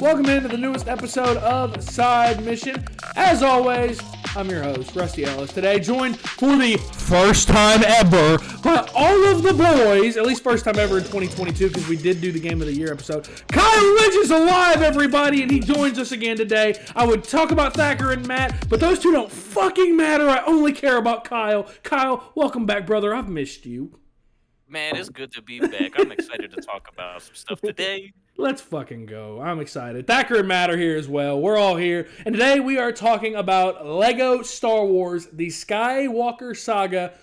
Welcome into the newest episode of Side Mission. As always, I'm your host, Rusty Ellis. Today, joined for the first time ever by all of the boys, at least first time ever in 2022, because we did do the Game of the Year episode. Kyle Lynch is alive, everybody, and he joins us again today. I would talk about Thacker and Matt, but those two don't fucking matter. I only care about Kyle. Kyle, welcome back, brother. I've missed you. Man, it's good to be back. I'm excited to talk about some stuff today. Let's fucking go. I'm excited. Thacker and Matt are here as well. We're all here. And today we are talking about Lego Star Wars, the Skywalker Saga.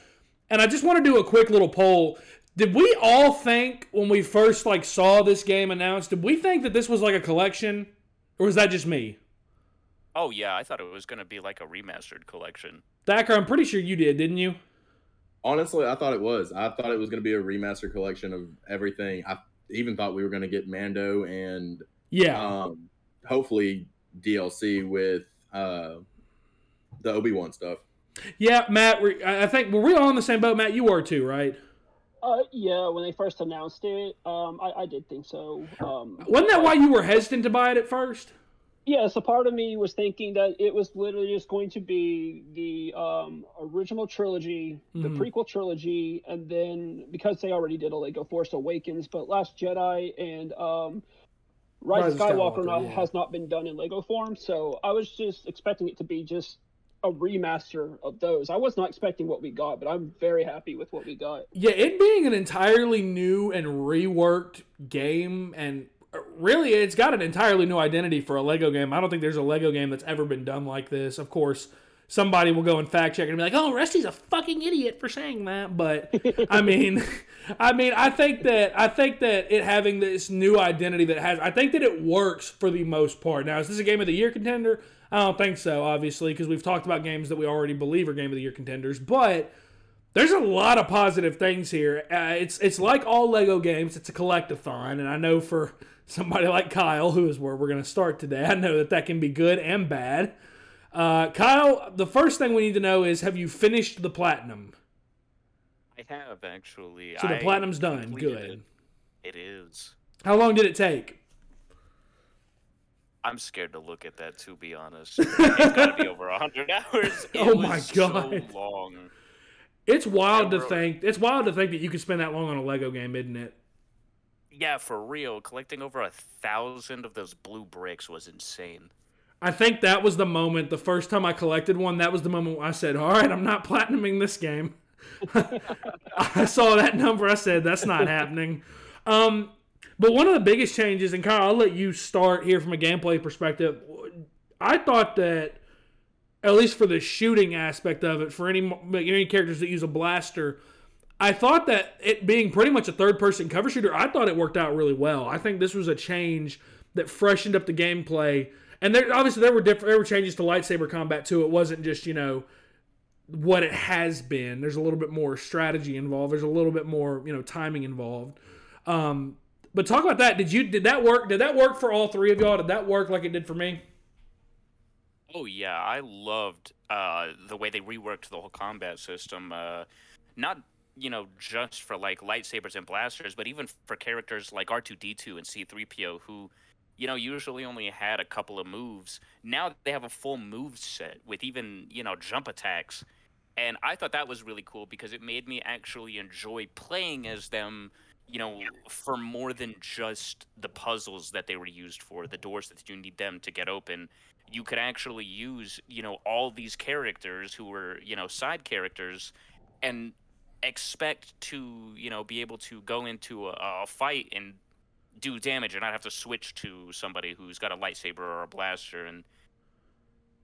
And I just want to do a quick little poll. Did we all think when we first like saw this game announced, did we think that this was like a collection? Or was that just me? Oh yeah, I thought it was gonna be like a remastered collection. Thacker, I'm pretty sure you did, didn't you? Honestly, I thought it was. I thought it was going to be a remaster collection of everything. I even thought we were going to get Mando and Yeah. um, hopefully DLC with uh, the Obi Wan stuff. yeah, Matt, we- I I think, were we all on the same boat? Matt, you were too, right? Uh, yeah, when they first announced it, um, I, I did think so. Um, Wasn't that why you were hesitant to buy it at first? Yeah, so part of me was thinking that it was literally just going to be the um, original trilogy, the Mhm. prequel trilogy, and then because they already did a Lego Force Awakens, but Last Jedi and um, Rise, Rise Skywalker, Skywalker, not, yeah. has not been done in Lego form, so I was just expecting it to be just a remaster of those. I was not expecting what we got, but I'm very happy with what we got. Yeah, it being an entirely new and reworked game, and really, it's got an entirely new identity for a Lego game. I don't think there's a Lego game that's ever been done like this. Of course, somebody will go and fact check and be like, "Oh, Rusty's a fucking idiot for saying that," but I mean, I mean, I think that I think that it having this new identity that has, I think that it works for the most part. Now, is this a game of the year contender? I don't think so, obviously, because we've talked about games that we already believe are game of the year contenders, but there's a lot of positive things here. Uh, it's it's like all Lego games. It's a collectathon, and I know for somebody like Kyle, who is where we're going to start today, I know that that can be good and bad. Uh, Kyle, the first thing we need to know is: Have you finished the platinum? I have actually. So the I platinum's done. Good. It. it is. How long did it take? I'm scared to look at that to be honest. it's gotta be over hundred hours. It Oh my God. So long. It's wild to think. It's wild to think that you could spend that long on a Lego game, isn't it? Yeah, for real. Collecting over a thousand of those blue bricks was insane. I think that was the moment. The first time I collected one, that was the moment I said, "All right, I'm not platinuming this game." I saw that number. I said, "That's not happening." Um, but one of the biggest changes, and Kyle, I'll let you start here from a gameplay perspective. I thought that, at least for the shooting aspect of it, for any any characters that use a blaster, I thought that it being pretty much a third person cover shooter, I thought it worked out really well. I think this was a change that freshened up the gameplay. And there obviously there were different there were changes to lightsaber combat too. It wasn't just, you know, what it has been. There's a little bit more strategy involved. There's a little bit more, you know, timing involved. Um, but talk about that. Did you did that work? Did that work for all three of y'all? Did that work like it did for me? Oh yeah, I loved uh, the way they reworked the whole combat system. Uh, not you know just for like lightsabers and blasters, but even for characters like R two D two and C three PO who, you know, usually only had a couple of moves. Now they have a full move set with even you know jump attacks, and I thought that was really cool because it made me actually enjoy playing as them. You know, for more than just the puzzles that they were used for, the doors that you need them to get open you could actually use you know all these characters who were you know side characters and expect to you know be able to go into a, a fight and do damage and not have to switch to somebody who's got a lightsaber or a blaster and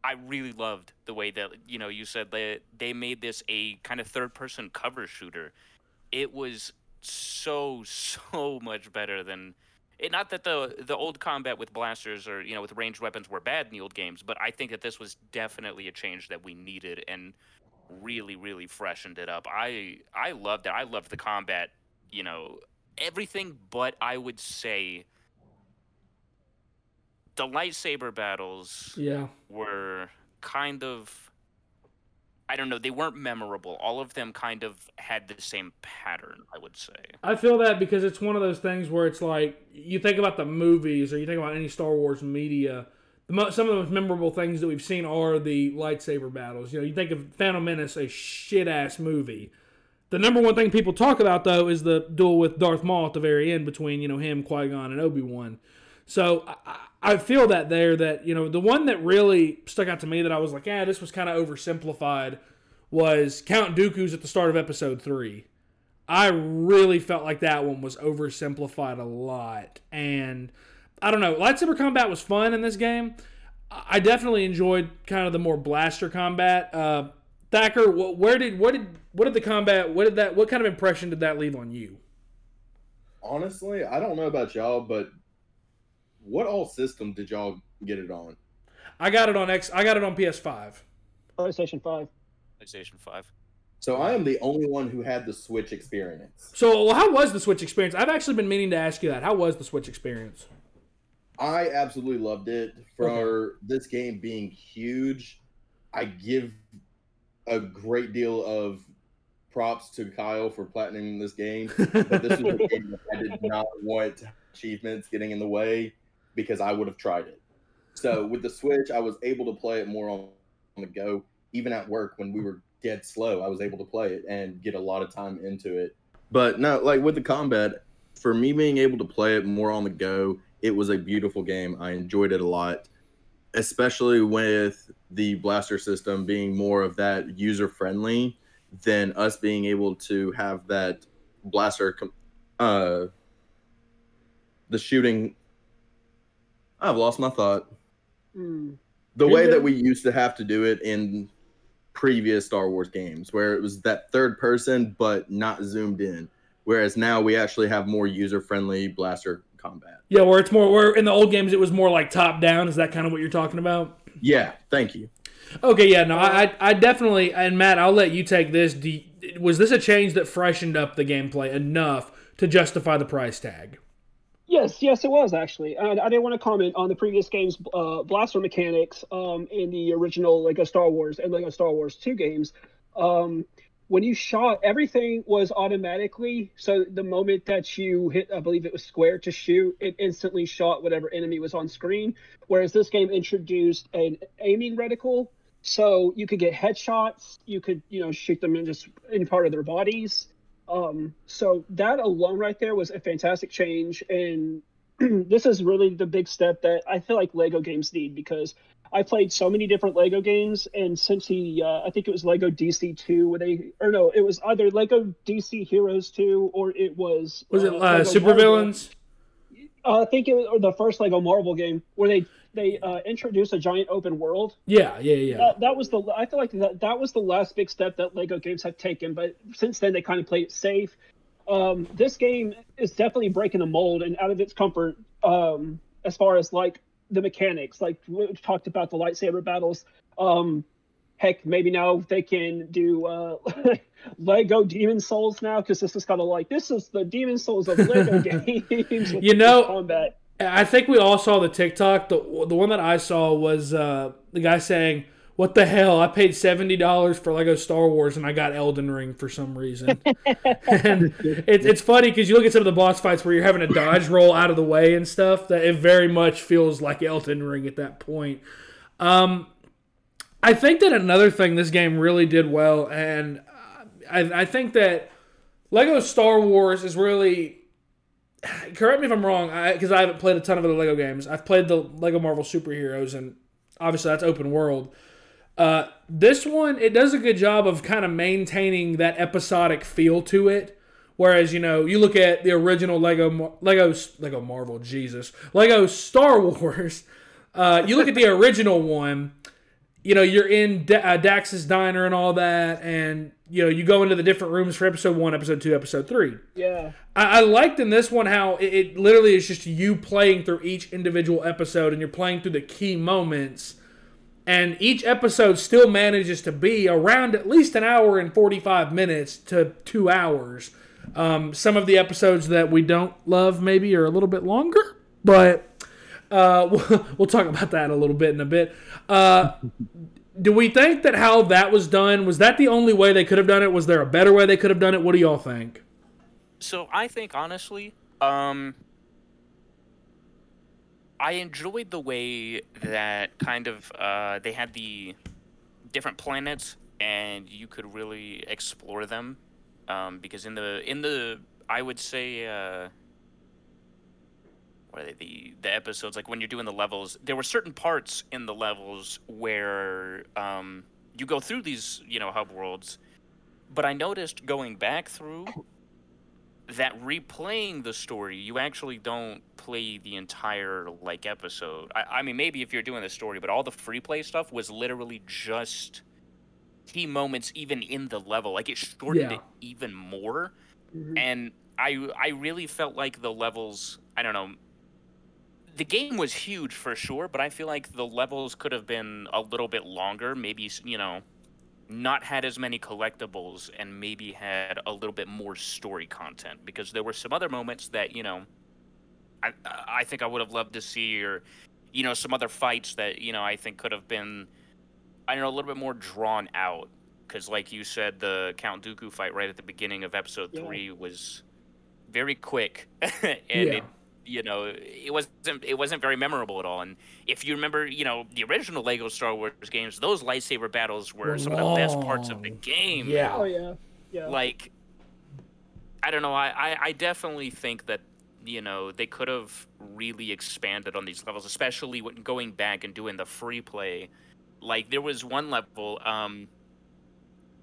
I really loved the way that you know you said that they made this a kind of third person cover shooter. It was so so much better than it, not that the the old combat with blasters or you know with ranged weapons were bad in the old games, but I think that this was definitely a change that we needed and really really freshened it up. I I loved it. I loved the combat, you know, everything but I would say the lightsaber battles Yeah. were kind of I don't know, they weren't memorable. All of them kind of had the same pattern, I would say. I feel that because it's one of those things where it's like you think about the movies or you think about any Star Wars media. Some of the most memorable things that we've seen are the lightsaber battles. You know, you think of Phantom Menace, a shit ass movie. The number one thing people talk about though is the duel with Darth Maul at the very end between you know him, Qui Gon, and Obi Wan. So I, I feel that there that you know the one that really stuck out to me that I was like, yeah, this was kind of oversimplified was Count Dooku's at the start of Episode Three. I really felt like that one was oversimplified a lot, and I don't know. Lightsaber combat was fun in this game. I definitely enjoyed kind of the more blaster combat. Uh, Thacker, where did what did what did the combat? What did that? What kind of impression did that leave on you? Honestly, I don't know about y'all, but what all system did y'all get it on? I got it on X. I got it on PS5. PlayStation Five. PlayStation Five. So I am the only one who had the Switch experience. So how was the Switch experience? I've actually been meaning to ask you that. How was the Switch experience? I absolutely loved it. For okay. this game being huge, I give a great deal of props to Kyle for platinum this game. But this was a game that I did not want achievements getting in the way because I would have tried it. So with the Switch, I was able to play it more on, on the go. Even at work when we were dead slow, I was able to play it and get a lot of time into it. But no, like with the combat, for me being able to play it more on the go, it was a beautiful game. I enjoyed it a lot, especially with the blaster system being more of that user friendly than us being able to have that blaster uh the shooting I've lost my thought. Mm. The way that we used to have to do it in previous Star Wars games, where it was that third person but not zoomed in, whereas now we actually have more user friendly blaster combat. Yeah, where it's more where in the old games it was more like top down. Is that kind of what you're talking about? Yeah, thank you. Okay, yeah, no, I, I definitely, and Matt, I'll let you take this. You, was this a change that freshened up the gameplay enough to justify the price tag? Yes, yes, it was actually. And I didn't want to comment on the previous game's uh, blaster mechanics um, in the original Lego Star Wars and Lego Star Wars 2 games. Um, when you shot, everything was automatically. So the moment that you hit, I believe it was square to shoot, it instantly shot whatever enemy was on screen. Whereas this game introduced an aiming reticle. So you could get headshots, you could, you know, shoot them in just any part of their bodies. Um, so that alone right there was a fantastic change. And this is really the big step that I feel like Lego games need because I played so many different Lego games. And since he, uh, I think it was Lego DC 2, where they, or no, it was either Lego DC Heroes 2 or it was. Was uh, it uh, Super Villains? Uh, I think it was the first Lego Marvel game where they they uh, introduced a giant open world. Yeah, yeah, yeah. That, that, was the I feel like that that was the last big step that Lego games have taken. But since then, they kind of played it safe. Um, this game is definitely breaking the mold and out of its comfort um, as far as like the mechanics. Like we talked about the lightsaber battles. Um, heck, maybe now they can do uh, Lego Demon Souls now because this is kind of like this is the Demon Souls of Lego games. you know, combat. I think we all saw the TikTok. The the one that I saw was uh, the guy saying, "What the hell? I paid seventy dollars for Lego Star Wars and I got Elden Ring for some reason." and it, it's funny because you look at some of the boss fights where you're having a dodge roll out of the way and stuff. That it very much feels like Elden Ring at that point. Um, I think that another thing this game really did well, and I, I think that Lego Star Wars is really correct me if I'm wrong, because I, I, haven't played a ton of other Lego games. I've played the Lego Marvel superheroes, and obviously that's open world. Uh, this one, it does a good job of kind of maintaining that episodic feel to it. Whereas you know, you look at the original Lego Lego Lego Marvel, Jesus, Lego Star Wars. Uh, you look at the original one. You know, you're in D- uh, Dax's diner and all that, and you know, you go into the different rooms for episode one, episode two, episode three. Yeah. I, I liked in this one how it, it, literally is just you playing through each individual episode and you're playing through the key moments. And each episode still manages to be around at least an hour and 45 minutes to two hours. Um, some of the episodes that we don't love maybe are a little bit longer, but uh, we'll, talk about that a little bit in a bit. Uh, do we think that how that was done was that the only way they could have done it? Was there a better way they could have done it? What do y'all think? So I think honestly, um, I enjoyed the way that kind of uh, they had the different planets and you could really explore them um, because in the in the I would say uh, what are they, the the episodes like when you're doing the levels there were certain parts in the levels where um, you go through these you know hub worlds but I noticed going back through that replaying the story, you actually don't play the entire like episode. I, I mean, maybe if you're doing the story, but all the free play stuff was literally just key moments, even in the level. Like it shortened Yeah. it even more, Mhm. and I I really felt like the levels. I don't know. The game was huge for sure, but I feel like the levels could have been a little bit longer. Maybe you know not had as many collectibles and maybe had a little bit more story content because there were some other moments that you know I I think I would have loved to see or you know some other fights that you know I think could have been I don't know a little bit more drawn out because like you said the Count Dooku fight right at the beginning of episode Yeah. 3 was very quick and Yeah. it you know it wasn't it wasn't very memorable at all. And if you remember you know the original lego star wars games those lightsaber battles were Were some of the best parts of the game. Yeah. Oh yeah, yeah. like i don't know. I, I i definitely think that you know they could have really expanded on these levels especially when going back and doing the free play. Like there was one level um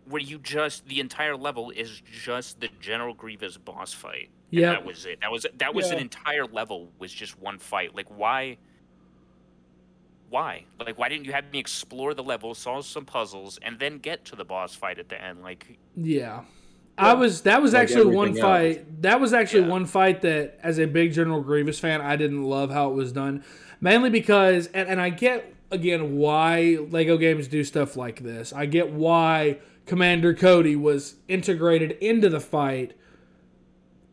where you just the entire level is just the general grievous boss fight. and Yeah. that was it that was that was an entire level was just one fight like why why like why didn't you have me explore the level solve some puzzles and then get to the boss fight at the end like Yeah. I was that was Like actually one everything fight. That was actually Yeah. one fight that as a big General Grievous fan, I didn't love how it was done. Mainly because and, and I get again why Lego games do stuff like this. I get why Commander Cody was integrated into the fight,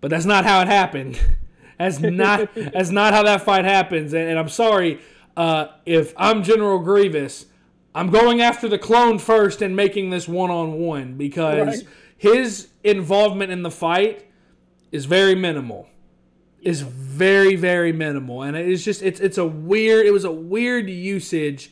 but that's not how it happened. That's not that's not how that fight happens. And, and I'm sorry, uh, if I'm General Grievous, I'm going after the clone first and making this one on one because Right. his involvement in the fight is very minimal. Is very very minimal, and it's just it's it's a weird. It was a weird usage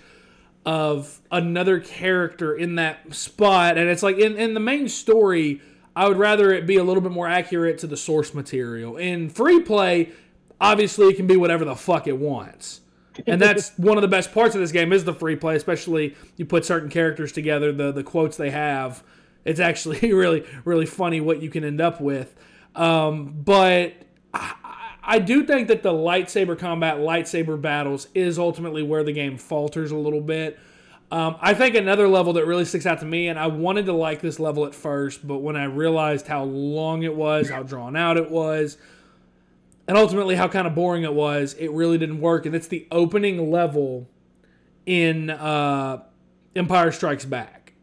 of another character in that spot, and it's like in in the main story. I would rather it be a little bit more accurate to the source material. In free play, obviously it can be whatever the fuck it wants. And that's one of the best parts of this game is the free play, especially you put certain characters together, the the quotes they have. It's actually really really funny what you can end up with. Um, but I, I do think that the lightsaber combat, lightsaber battles, is ultimately where the game falters a little bit. Um, I think another level that really sticks out to me, and I wanted to like this level at first, but when I realized how long it was, how drawn out it was, and ultimately how kind of boring it was, it really didn't work. And it's the opening level in uh, Empire Strikes Back.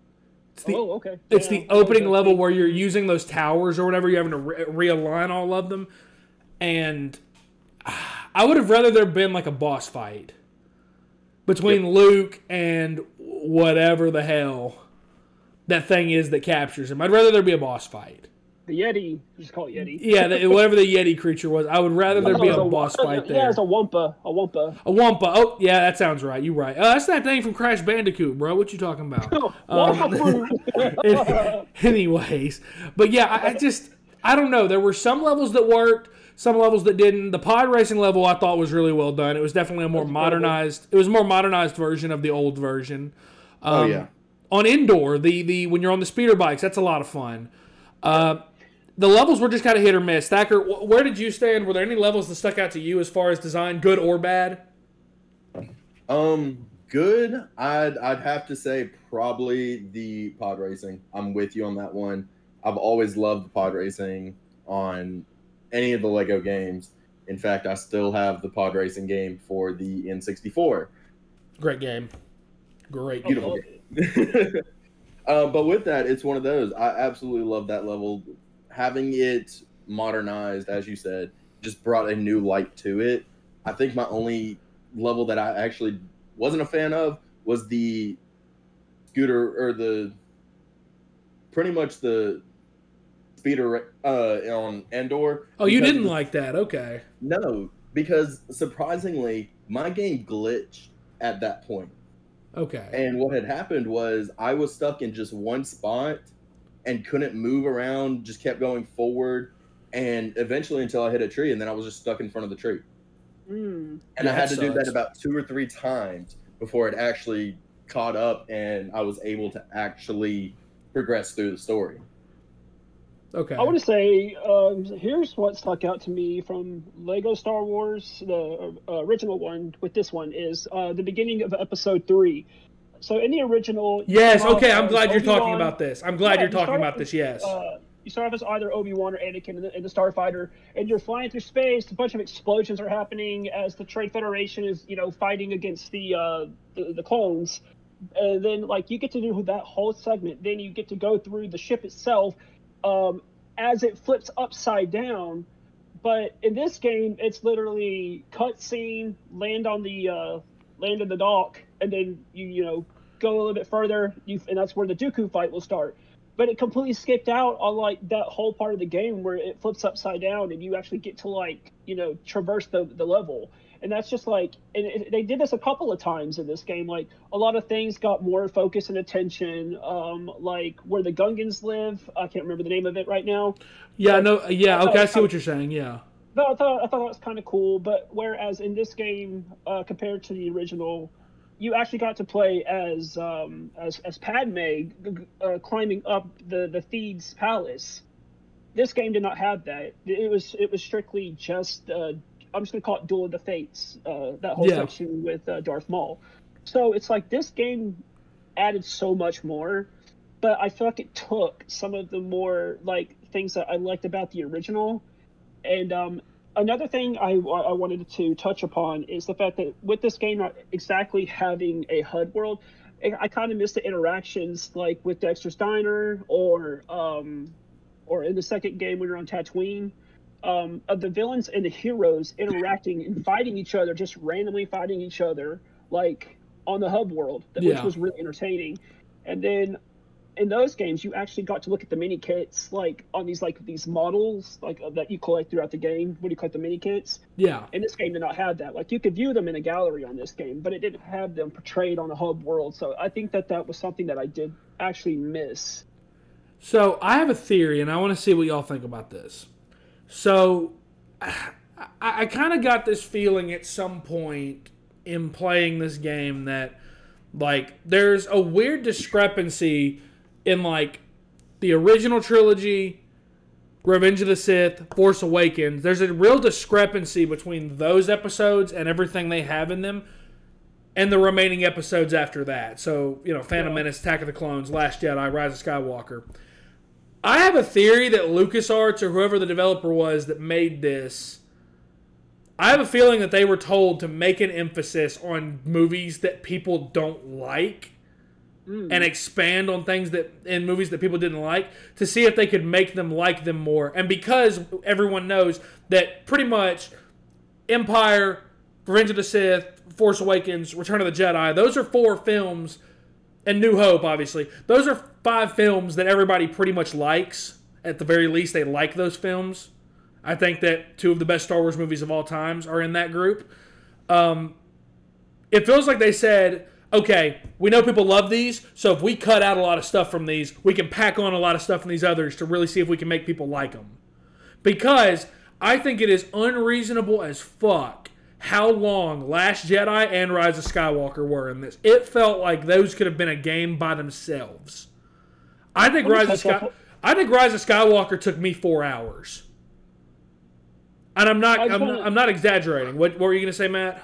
It's the oh, okay. it's Yeah, the opening a level where you're using those towers or whatever. You're having to re- realign all of them, and I would have rather there been like a boss fight between Luke and whatever the hell that thing is that captures him. I'd rather there be a boss fight. the Yeti. Just call it Yeti. Yeah, the, whatever the Yeti creature was. I would rather there be it's a boss fight Yeah, there. it's a Wampa. A Wampa. A Wampa. Oh, yeah, that sounds right. You're right. Uh, that's that thing from Crash Bandicoot, bro. What you talking about? Any- anyways, but yeah, I, I just I don't know. There were some levels that worked, some levels that didn't. The pod racing level I thought was really well done. It was definitely a more modernized. It was a more modernized version of the old version. Oh Um, yeah. On Endor, the the when you're on the speeder bikes, that's a lot of fun. Uh, the levels were just kind of hit or miss. Thacker, wh- where did you stand? Were there any levels that stuck out to you as far as design, good or bad? Um, good. I'd I'd have to say probably the pod racing. I'm with you on that one. I've always loved pod racing on any of the Lego games. In fact, I still have the pod racing game for the N64. Great game. Great. game. Beautiful game. uh, but with that, it's one of those. I absolutely love that level. Having it modernized, as you said, just brought a new light to it. I think my only level that I actually wasn't a fan of was the scooter or the pretty much the speeder uh, on Endor. Oh, you didn't the- like that? Okay. No, because surprisingly, my game glitched at that point. Okay. And what had happened was I was stuck in just one spot and couldn't move around, just kept going forward. And eventually until I hit a tree, and then I was just stuck in front of the tree. Mm. And I had to that do that about two or three times before it actually caught up and I was able to actually progress through the story. Okay. I want to say, um, here's what stuck out to me from Lego Star Wars, the uh, original one, with this one is uh, the beginning of Episode Three. So in the original, Yes. Okay. I'm glad you're talking Obi-Wan. about this. I'm glad Yeah, you're talking start about this. Yes. Uh, you start off as either Obi Wan or Anakin in the, in the Starfighter, and you're flying through space. A bunch of explosions are happening as the Trade Federation is, you know, fighting against the uh, the, the clones. And then, like, you get to do that whole segment. Then you get to go through the ship itself um, as it flips upside down. But in this game, it's literally cutscene, land on the uh, land in the dock, and then you you know go a little bit further, you and that's where the Dooku fight will start. But it completely skipped out on like that whole part of the game where it flips upside down and you actually get to like you know traverse the the level. And that's just like, and it, they did this a couple of times in this game. Like a lot of things got more focus and attention. Um, like where the Gungans live, I can't remember the name of it right now. yeah. No. Yeah. I Okay. I see what you're saying. Yeah. But I thought I thought that was kind of cool. But whereas in this game, uh, compared to the original, you actually got to play as um, as as Padme uh, climbing up the the Theed's palace. This game did not have that. It was it was strictly just uh, I'm just gonna call it Duel of the Fates. Uh, that whole Yeah. section with uh, Darth Maul. So it's like this game added so much more, but I feel like it took some of the more like things that I liked about the original and um, another thing I, I wanted to touch upon is the fact that with this game not exactly having a hub world, I, I kind of miss the interactions like with Dexter's Diner or um, or in the second game when you're on Tatooine. Um, of the villains and the heroes interacting and fighting each other, just randomly fighting each other, like on the hub world, which Yeah. was really entertaining. And then in those games you actually got to look at the mini kits like on these like these models like uh, that you collect throughout the game when you collect the mini kits Yeah. and this game did not have that like you could view them in a gallery on this game but it didn't have them portrayed on a hub world so i think that that was something that i did actually miss So I have a theory, and I want to see what y'all think about this. So I, I kind of got this feeling at some point in playing this game that like there's a weird discrepancy in like the original trilogy, Revenge of the Sith, Force Awakens. There's a real discrepancy between those episodes and everything they have in them and the remaining episodes after that. So, you know, Phantom Menace, Attack of the Clones, Last Jedi, Rise of Skywalker. I have a theory that LucasArts or whoever the developer was that made this, I have a feeling that they were told to make an emphasis on movies that people don't like hmm. and expand on things that in movies that people didn't like to see if they could make them like them more. And because everyone knows that pretty much Empire, Revenge of the Sith, Force Awakens, Return of the Jedi, those are four films, and New Hope, obviously. Those are five films that everybody pretty much likes. At the very least, they like those films. I think that two of the best Star Wars movies of all times are in that group. Um, it feels like they said, okay, we know people love these, so if we cut out a lot of stuff from these, we can pack on a lot of stuff from these others to really see if we can make people like them. Because I think it is unreasonable as fuck how long Last Jedi and Rise of Skywalker were in this. It felt like those could have been a game by themselves. I think Rise of Sky, I think Rise of Skywalker took me four hours. And I'm not I'm, wanna- not, I'm not exaggerating. What, what were you gonna say, Matt?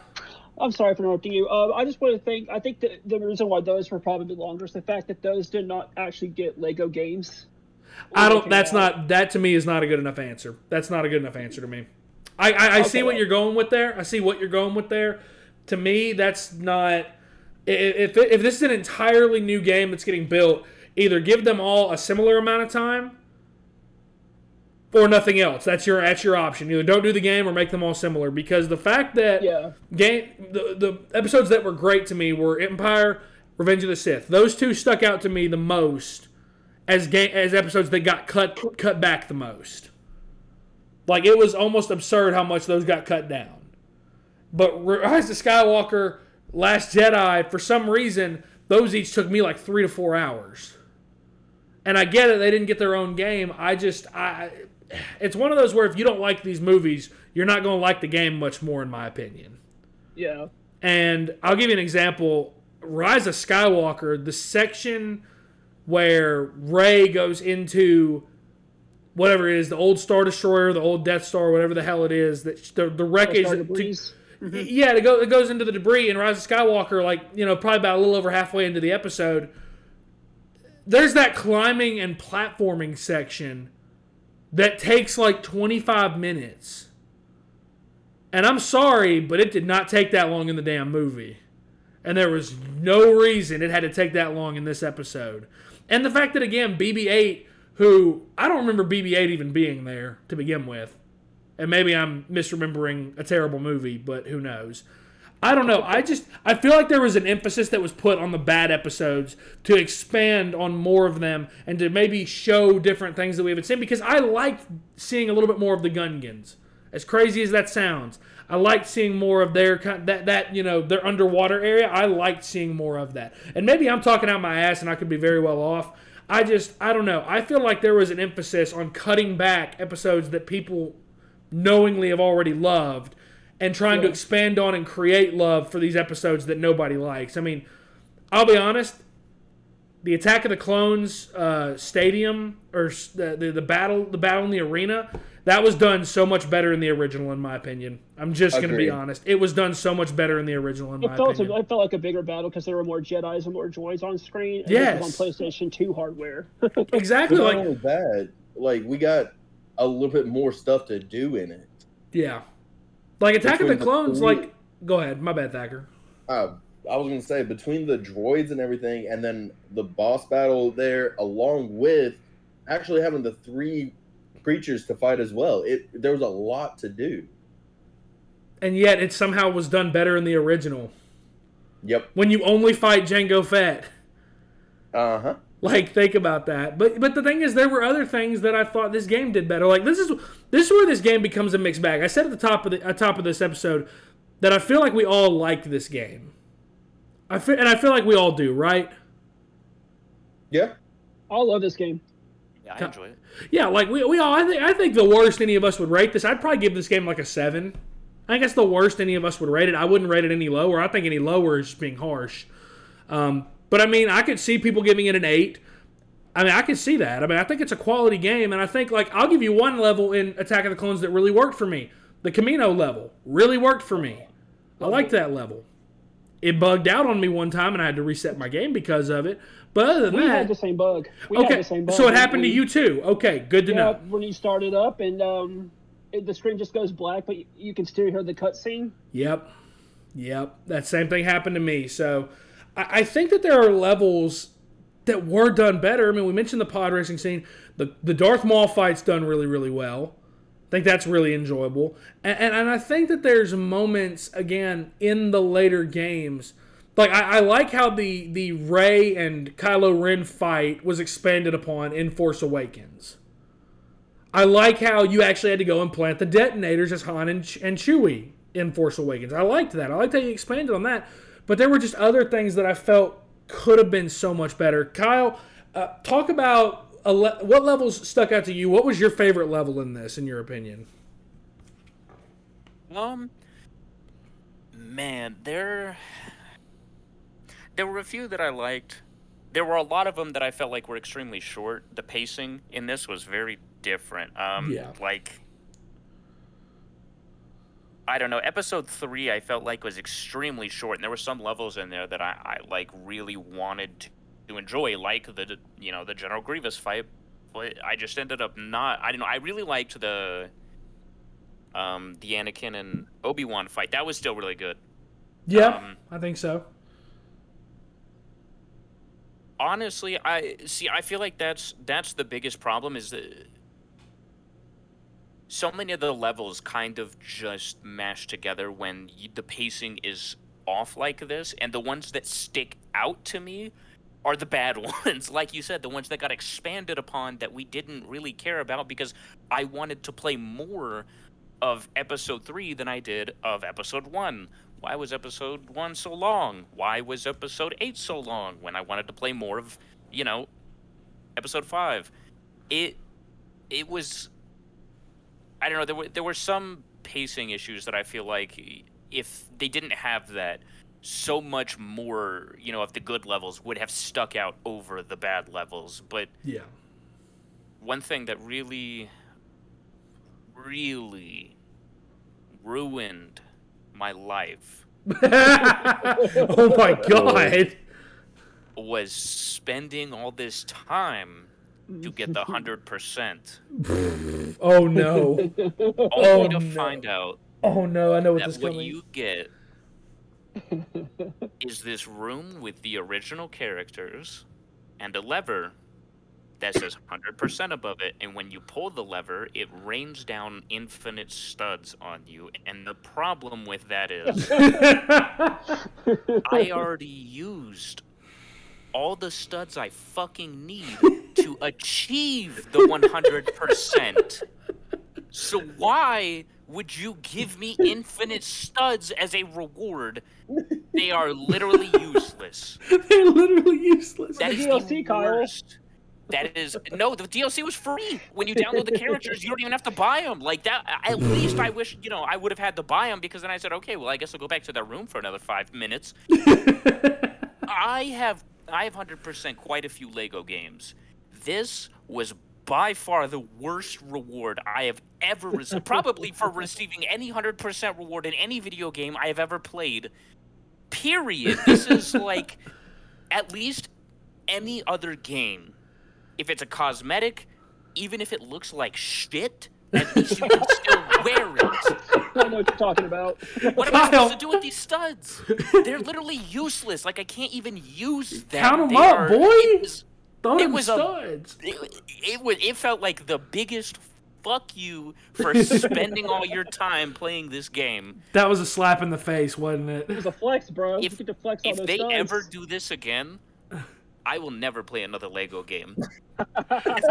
i'm sorry for interrupting you uh, i just want to think i think that the reason why those were probably longer is the fact that those did not actually get lego games I don't. That's out. not. That to me is not a good enough answer. That's not a good enough answer to me. I I, I see what you're going with there. I see what you're going with there. To me, that's not. If if this is an entirely new game that's getting built, either give them all a similar amount of time, or nothing else. That's your that's your option. Either don't do the game or make them all similar. Because the fact that yeah game the the episodes that were great to me were Empire Revenge of the Sith. Those two stuck out to me the most as game as episodes that got cut cut back the most. Like it was almost absurd how much those got cut down. But Rise of Skywalker, Last Jedi, for some reason, those each took me like three to four hours. And I get it; they didn't get their own game. I just, I, it's one of those where if you don't like these movies, you're not going to like the game much more, in my opinion. Yeah. And I'll give you an example. Rise of Skywalker, the section where Rey goes into whatever it is, the old Star Destroyer, the old Death Star, whatever the hell it is, that the, the wreckage. To- Debris. Mm-hmm. yeah, it, go, it goes into the debris and Rise of Skywalker, like, you know, probably about a little over halfway into the episode. There's that climbing and platforming section that takes like 25 minutes. And I'm sorry, but it did not take that long in the damn movie. And there was no reason it had to take that long in this episode. And the fact that, again, BB 8, who I don't remember BB 8 even being there to begin with. And maybe I'm misremembering a terrible movie, but who knows? I don't know. I just I feel like there was an emphasis that was put on the bad episodes to expand on more of them and to maybe show different things that we haven't seen because I liked seeing a little bit more of the Gungans. As crazy as that sounds, I liked seeing more of their that that you know their underwater area. I liked seeing more of that. And maybe I'm talking out my ass and I could be very well off. I just I don't know. I feel like there was an emphasis on cutting back episodes that people knowingly have already loved and trying to expand on and create love for these episodes that nobody likes. I mean, I'll be honest, the Attack of the Clones uh, stadium or the, the the battle the battle in the arena that was done so much better in the original in my opinion. I'm just going to be honest. It was done so much better in the original in It my felt, opinion. it felt like a bigger battle because there were more Jedi's and more droids on screen. Yes. On PlayStation 2 hardware. exactly But not like only that, like we got a little bit more stuff to do in it. yeah. Like Attack of the Between the Clones three- like go ahead. My bad, Thacker. Uh, I was gonna say between the droids and everything, and then the boss battle there, along with actually having the three creatures to fight as well. It there was a lot to do. And yet it somehow was done better in the original. Yep. When you only fight Jango Fett. Uh huh. Like think about that. But but the thing is there were other things that I thought this game did better. Like this is this is where this game becomes a mixed bag. I said at the top of the at top of this episode that I feel like we all like this game. I feel, and I feel like we all do, right? Yeah. I love this game. Yeah, I enjoy it. Yeah, like we, we all I think I think the worst any of us would rate this, I'd probably give this game like a seven. I think that's the worst any of us would rate it. I wouldn't rate it any lower. I think any lower is being harsh. Um, but I mean, I could see people giving it an eight. I mean, I could see that. I mean, I think it's a quality game, and I think like I'll give you one level in Attack of the Clones that really worked for me. The Kamino level really worked for me. I liked that level. It bugged out on me one time, and I had to reset my game because of it. But other than We that, had the same bug. We okay, the same bug. so it happened to you too. Okay, good to Yeah, know. when you start it up and um, it, the screen just goes black, but you, you can still hear the cutscene. Yep. Yep. That same thing happened to me. So I, I think that there are levels that were done better. I mean, we mentioned the pod racing scene. The the Darth Maul fight's done really, really well. I think that's really enjoyable. And, and, and I think that there's moments, again, in the later games. Like, I, I like how the, the Rey and Kylo Ren fight was expanded upon in Force Awakens. I like how you actually had to go and plant the detonators as Han and, and Chewie in Force Awakens. I liked that. I liked how you expanded on that. But there were just other things that I felt could have been so much better. Kyle, uh, talk about what levels stuck out to you. What was your favorite level in this, in your opinion? Um, man, there there were a few that I liked. There were a lot of them that I felt like were extremely short. The pacing in this was very different. Um, Yeah. like I don't know. Episode three, I felt like was extremely short, and there were some levels in there that I, I like really wanted to, to enjoy, like the you know the General Grievous fight. But I just ended up not. I don't know. I really liked the um, the Anakin and Obi Wan fight. That was still really good. Yeah, Um, I think so. Honestly, I see. I feel like that's that's the biggest problem is that so many of the levels kind of just mash together when the pacing is off like this, and the ones that stick out to me are the bad ones. like you said, the ones that got expanded upon that we didn't really care about because I wanted to play more of episode 3 than I did of episode 1. Why was episode 1 so long? Why was episode 8 so long when I wanted to play more of, you know, episode 5? It it was I don't know, there were there were some pacing issues that I feel like if they didn't have that so much more, you know, of the good levels would have stuck out over the bad levels. But Yeah. one thing that really, really ruined my life oh my god. was spending all this time to get the 100%. Oh no. Only Oh, to no. find out Oh no, I know what this what coming. you get is this room with the original characters and a lever that says 100% above it and when you pull the lever it rains down infinite studs on you and the problem with that is i already used all the studs i fucking need to achieve the 100% so why would you give me infinite studs as a reward? They are literally useless. They're literally useless. That The is DLC, the Kyle. That is no. The DLC was free. When you download the characters, you don't even have to buy them. Like that. At least I wish you know I would have had to buy them because then I said, okay, well I guess I'll go back to that room for another five minutes. I have I have hundred percent quite a few Lego games. This was by far the worst reward I have ever received. probably for receiving any hundred percent reward in any video game I have ever played. Period. This is like at least any other game. If it's a cosmetic, even if it looks like shit, at least you can still wear it. I know what you're talking about. What am I supposed to do with these studs? They're literally useless. Like I can't even use them. Count 'em They up, are- boy. It was, Throw It them was a- studs. it, it was. It felt like the biggest fuck you for spending all your time playing this game. That was a slap in the face, wasn't It it? was a flex, bro. If- you get to flex all If those they studs. ever do this again, I will never play another Lego game.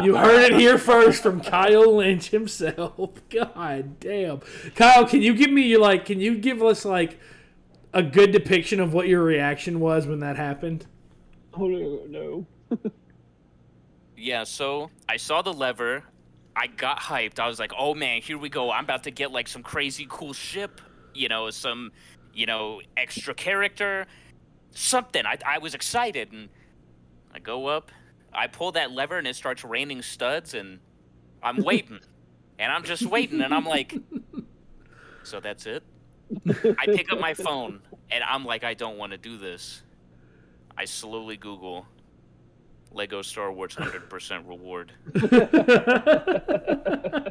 You heard it here first from Kyle Lynch himself. God damn. Kyle, can you give me your like can you give us like a good depiction of what your reaction was when that happened? Oh no, no. Yeah, so I saw the lever. I got hyped. I was like, "Oh man, here we go! I'm about to get like some crazy cool ship, you know, some, you know, extra character, something." I I was excited, and I go up, I pull that lever, and it starts raining studs, and I'm waiting, and I'm just waiting, and I'm like, "So that's it?" I pick up my phone, and I'm like, "I don't want to do this." I slowly Google Lego Star Wars 100% reward.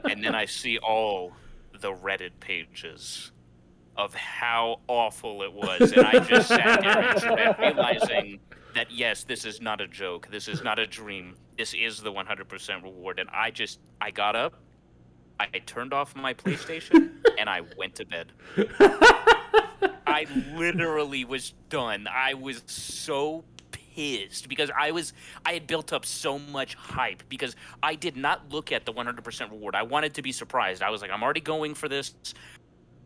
and then I see all the Reddit pages of how awful it was. And I just sat there realizing that, yes, this is not a joke. This is not a dream. This is the 100% reward. And I just, I got up, I turned off my PlayStation, and I went to bed. I literally was done. I was so pissed because I was I had built up so much hype because I did not look at the 100% reward. I wanted to be surprised. I was like I'm already going for this.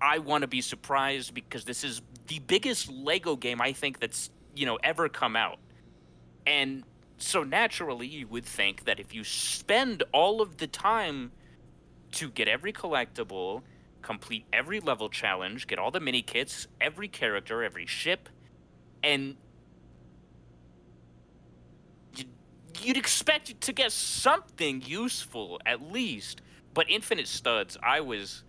I want to be surprised because this is the biggest Lego game I think that's, you know, ever come out. And so naturally you would think that if you spend all of the time to get every collectible, complete every level challenge, get all the mini kits, every character, every ship, and you'd, expect to get something useful at least. But Infinite Studs, I was.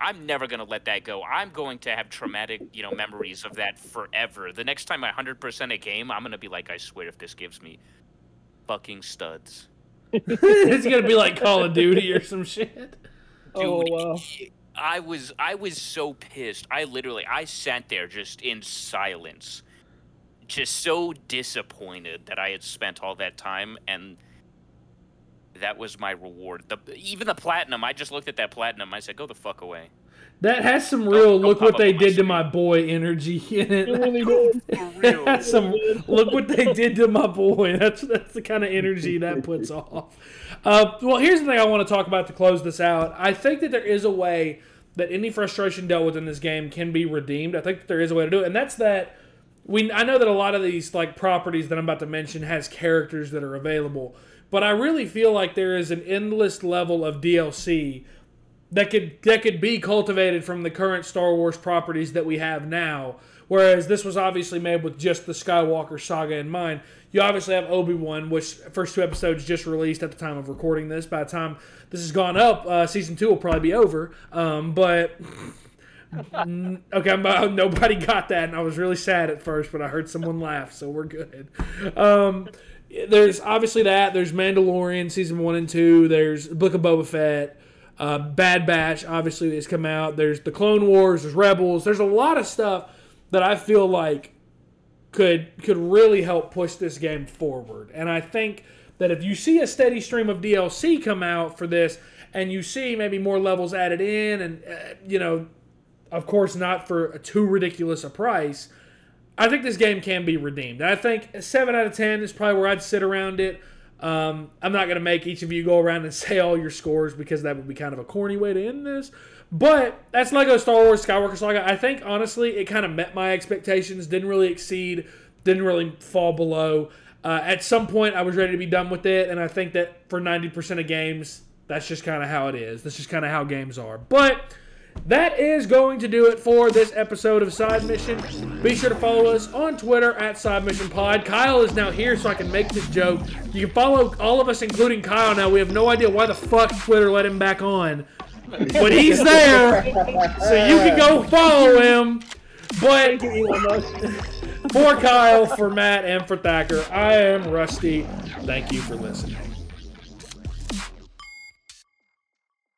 I'm never gonna let that go. I'm going to have traumatic, you know, memories of that forever. The next time I 100% a game, I'm gonna be like, I swear, if this gives me fucking studs, it's gonna be like Call of Duty or some shit. Oh, Dude, wow. I was I was so pissed. I literally I sat there just in silence, just so disappointed that I had spent all that time and that was my reward. The even the platinum, I just looked at that platinum. I said, "Go the fuck away." That has some real don't look what they on my did to my boy energy in it. It really did. Has some look what they did to my boy. That's that's the kind of energy that puts off. Uh, well, here's the thing I want to talk about to close this out. I think that there is a way that any frustration dealt with in this game can be redeemed. I think that there is a way to do it, and that's that we. I know that a lot of these like properties that I'm about to mention has characters that are available, but I really feel like there is an endless level of DLC that could that could be cultivated from the current Star Wars properties that we have now. Whereas this was obviously made with just the Skywalker saga in mind. You obviously have Obi Wan, which first two episodes just released at the time of recording this. By the time this has gone up, uh, season two will probably be over. Um, but okay, about, nobody got that, and I was really sad at first, but I heard someone laugh, so we're good. Um, there's obviously that. There's Mandalorian season one and two. There's Book of Boba Fett. Uh, Bad Batch obviously has come out. There's the Clone Wars. There's Rebels. There's a lot of stuff that I feel like could could really help push this game forward. And I think that if you see a steady stream of DLC come out for this, and you see maybe more levels added in, and uh, you know, of course, not for a too ridiculous a price. I think this game can be redeemed. I think seven out of ten is probably where I'd sit around it. Um, I'm not going to make each of you go around and say all your scores because that would be kind of a corny way to end this. But that's Lego Star Wars Skywalker Saga. I think honestly, it kind of met my expectations. Didn't really exceed. Didn't really fall below. Uh, at some point, I was ready to be done with it, and I think that for 90% of games, that's just kind of how it is. That's just kind of how games are. But that is going to do it for this episode of Side Mission. Be sure to follow us on Twitter at Side Mission Pod. Kyle is now here, so I can make this joke. You can follow all of us, including Kyle. Now we have no idea why the fuck Twitter let him back on, but he's there, so you can go follow him. But for Kyle, for Matt, and for Thacker, I am Rusty. Thank you for listening.